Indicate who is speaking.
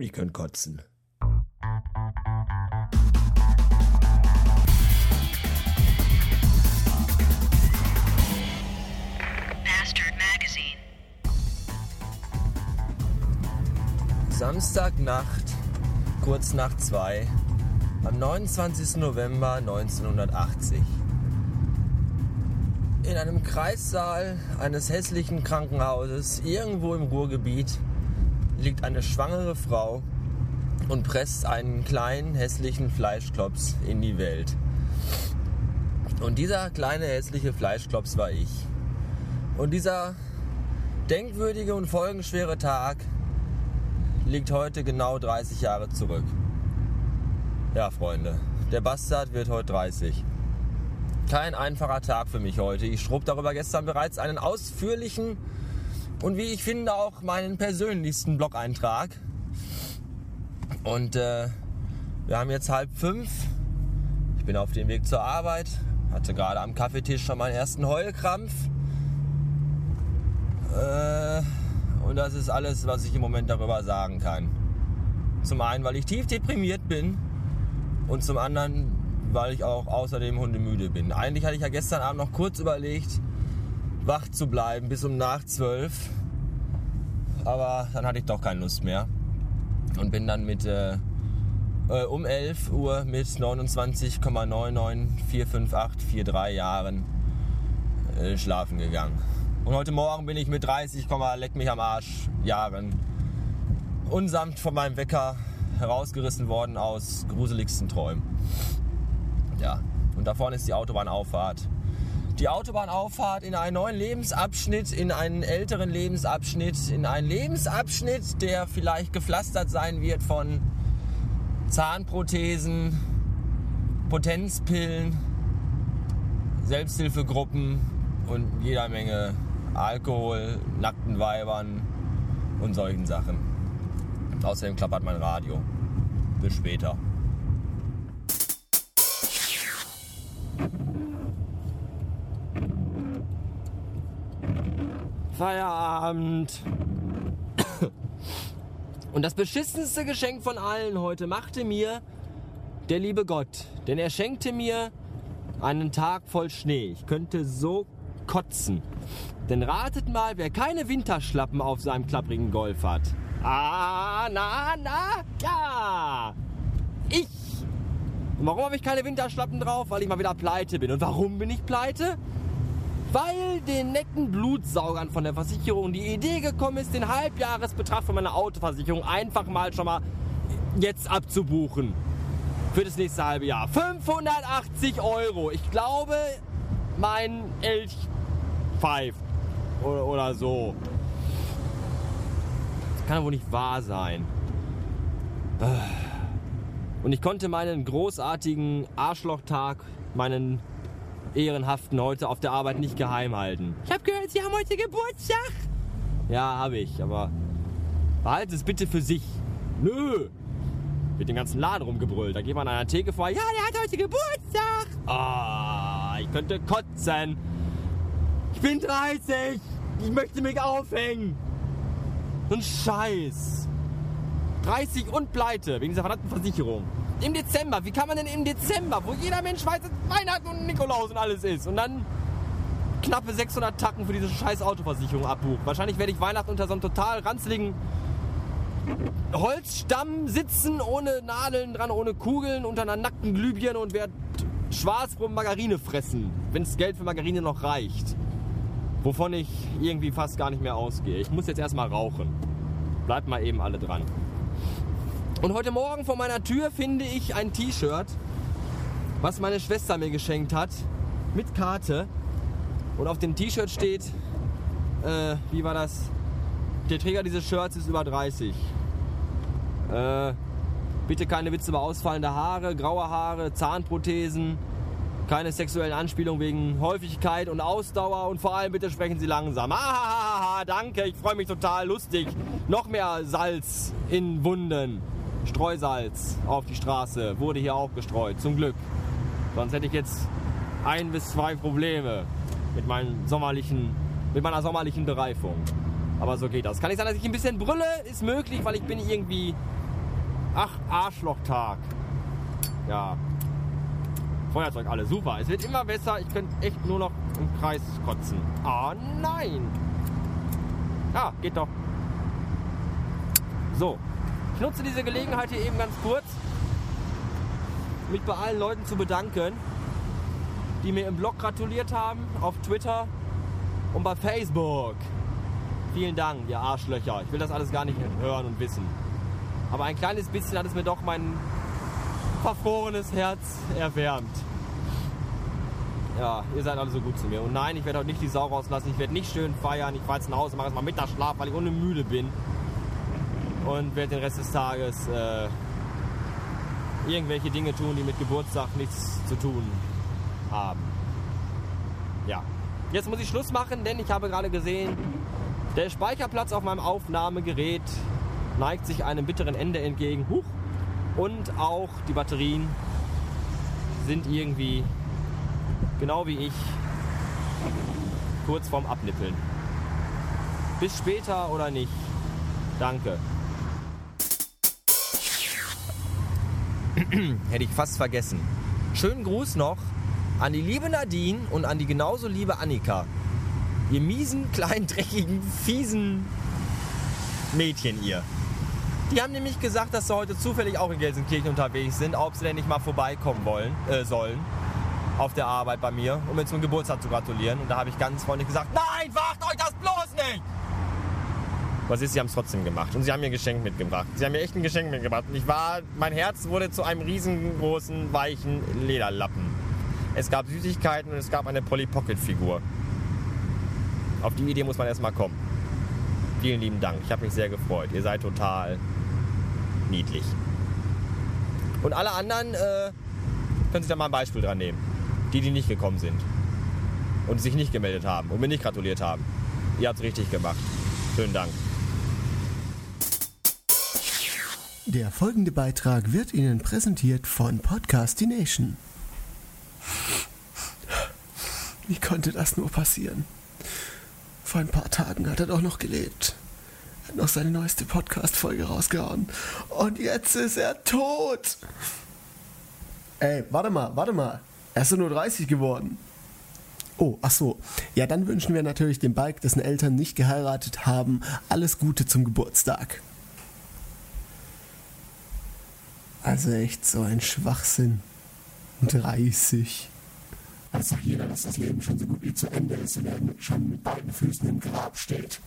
Speaker 1: Ich könnt kotzen. Samstagnacht, kurz nach zwei, am 29. November 1980. In einem Kreissaal eines hässlichen Krankenhauses irgendwo im Ruhrgebiet liegt eine schwangere Frau und presst einen kleinen hässlichen Fleischklops in die Welt. Und dieser kleine hässliche Fleischklops war ich. Und dieser denkwürdige und folgenschwere Tag liegt heute genau 30 Jahre zurück. Ja, Freunde, der Bastard wird heute 30. Kein einfacher Tag für mich heute. Ich schrob darüber gestern bereits einen ausführlichen und wie ich finde auch meinen persönlichsten Blog-Eintrag. Und äh, wir haben jetzt halb fünf. Ich bin auf dem Weg zur Arbeit. Hatte gerade am Kaffeetisch schon meinen ersten Heulkrampf. Äh, und das ist alles, was ich im Moment darüber sagen kann. Zum einen, weil ich tief deprimiert bin und zum anderen, weil ich auch außerdem hundemüde bin. Eigentlich hatte ich ja gestern Abend noch kurz überlegt, wach zu bleiben bis um nach zwölf. Aber dann hatte ich doch keine Lust mehr und bin dann mit äh, äh, um 11 Uhr mit 29,9945843 Jahren äh, schlafen gegangen. Und heute Morgen bin ich mit 30, leck mich am Arsch Jahren unsamt von meinem Wecker herausgerissen worden aus gruseligsten Träumen. Ja, und da vorne ist die Autobahnauffahrt. Die Autobahnauffahrt in einen neuen Lebensabschnitt, in einen älteren Lebensabschnitt, in einen Lebensabschnitt, der vielleicht gepflastert sein wird von Zahnprothesen, Potenzpillen, Selbsthilfegruppen und jeder Menge Alkohol, nackten Weibern und solchen Sachen. Außerdem klappert mein Radio. Bis später. Feierabend. Und das beschissenste Geschenk von allen heute machte mir der liebe Gott. Denn er schenkte mir einen Tag voll Schnee. Ich könnte so kotzen. Denn ratet mal, wer keine Winterschlappen auf seinem klapprigen Golf hat. Ah, na, na, ja. Ich. Und warum habe ich keine Winterschlappen drauf? Weil ich mal wieder pleite bin. Und warum bin ich pleite? Weil den netten Blutsaugern von der Versicherung die Idee gekommen ist, den Halbjahresbetrag von meiner Autoversicherung einfach mal schon mal jetzt abzubuchen. Für das nächste halbe Jahr. 580 Euro. Ich glaube, mein Elch pfeift. Oder, oder so. Das kann wohl nicht wahr sein. Und ich konnte meinen großartigen Arschlochtag, meinen ehrenhaften heute auf der Arbeit nicht geheim halten. Ich habe gehört, Sie haben heute Geburtstag. Ja, habe ich, aber behalten es bitte für sich. Nö. Mit dem ganzen Laden rumgebrüllt. Da geht man an einer Theke vor. Ja, der hat heute Geburtstag. Ah, ich könnte kotzen. Ich bin 30. Ich möchte mich aufhängen. So ein Scheiß. 30 und pleite wegen dieser verdammten Versicherung. Im Dezember. Wie kann man denn im Dezember, wo jeder Mensch weiß, dass Weihnachten und Nikolaus und alles ist und dann knappe 600 Tacken für diese scheiß Autoversicherung abbuchen. Wahrscheinlich werde ich Weihnachten unter so einem total ranzligen Holzstamm sitzen, ohne Nadeln dran, ohne Kugeln, unter einer nackten Glühbirne und werde Schwarzbrot Margarine fressen, wenn das Geld für Margarine noch reicht. Wovon ich irgendwie fast gar nicht mehr ausgehe. Ich muss jetzt erstmal rauchen. Bleibt mal eben alle dran. Und heute Morgen vor meiner Tür finde ich ein T-Shirt, was meine Schwester mir geschenkt hat, mit Karte. Und auf dem T-Shirt steht, äh, wie war das? Der Träger dieses Shirts ist über 30. Äh, bitte keine Witze über ausfallende Haare, graue Haare, Zahnprothesen, keine sexuellen Anspielungen wegen Häufigkeit und Ausdauer und vor allem bitte sprechen Sie langsam. Ah, danke, ich freue mich total lustig. Noch mehr Salz in Wunden. Streusalz auf die Straße wurde hier auch gestreut, zum Glück. Sonst hätte ich jetzt ein bis zwei Probleme mit, meinen sommerlichen, mit meiner sommerlichen Bereifung. Aber so geht das. Kann ich sagen, dass ich ein bisschen brülle? Ist möglich, weil ich bin irgendwie Ach, Arschlochtag. Ja. Feuerzeug alle, super. Es wird immer besser. Ich könnte echt nur noch im Kreis kotzen. Ah, nein. Ah, geht doch. So. Ich nutze diese Gelegenheit hier eben ganz kurz, mich bei allen Leuten zu bedanken, die mir im Blog gratuliert haben, auf Twitter und bei Facebook. Vielen Dank, ihr Arschlöcher. Ich will das alles gar nicht hören und wissen. Aber ein kleines bisschen hat es mir doch mein verfrorenes Herz erwärmt. Ja, ihr seid alle so gut zu mir. Und nein, ich werde heute nicht die Sau rauslassen. Ich werde nicht schön feiern. Ich fahre jetzt nach Hause, mache jetzt mal Mittagsschlaf, weil ich ohne müde bin. Und werde den Rest des Tages äh, irgendwelche Dinge tun, die mit Geburtstag nichts zu tun haben. Ja. Jetzt muss ich Schluss machen, denn ich habe gerade gesehen, der Speicherplatz auf meinem Aufnahmegerät neigt sich einem bitteren Ende entgegen. Huch. Und auch die Batterien sind irgendwie, genau wie ich, kurz vorm Abnippeln. Bis später oder nicht. Danke. Hätte ich fast vergessen. Schönen Gruß noch an die liebe Nadine und an die genauso liebe Annika. Ihr miesen, kleinen, dreckigen, fiesen Mädchen ihr. Die haben nämlich gesagt, dass sie heute zufällig auch in Gelsenkirchen unterwegs sind, ob sie denn nicht mal vorbeikommen wollen, äh, sollen auf der Arbeit bei mir, um mir zum Geburtstag zu gratulieren. Und da habe ich ganz freundlich gesagt, nein, wacht euch das bloß nicht! Was ist, sie haben es trotzdem gemacht. Und sie haben mir ein Geschenk mitgebracht. Sie haben mir echt ein Geschenk mitgebracht. Und ich war, mein Herz wurde zu einem riesengroßen, weichen Lederlappen. Es gab Süßigkeiten und es gab eine Polly Pocket Figur. Auf die Idee muss man erstmal kommen. Vielen lieben Dank. Ich habe mich sehr gefreut. Ihr seid total niedlich. Und alle anderen äh, können sich da mal ein Beispiel dran nehmen. Die, die nicht gekommen sind. Und sich nicht gemeldet haben und mir nicht gratuliert haben. Ihr habt es richtig gemacht. Schönen Dank.
Speaker 2: Der folgende Beitrag wird Ihnen präsentiert von Podcastination. Wie konnte das nur passieren? Vor ein paar Tagen hat er doch noch gelebt. Er hat noch seine neueste Podcast-Folge rausgehauen. Und jetzt ist er tot. Ey, warte mal, warte mal. Er ist nur 30 geworden. Oh, ach so. Ja, dann wünschen wir natürlich dem Balk, dessen Eltern nicht geheiratet haben, alles Gute zum Geburtstag. Also echt so ein Schwachsinn. 30. Weiß doch jeder, dass das Leben schon so gut wie zu Ende ist und er schon mit beiden Füßen im Grab steht.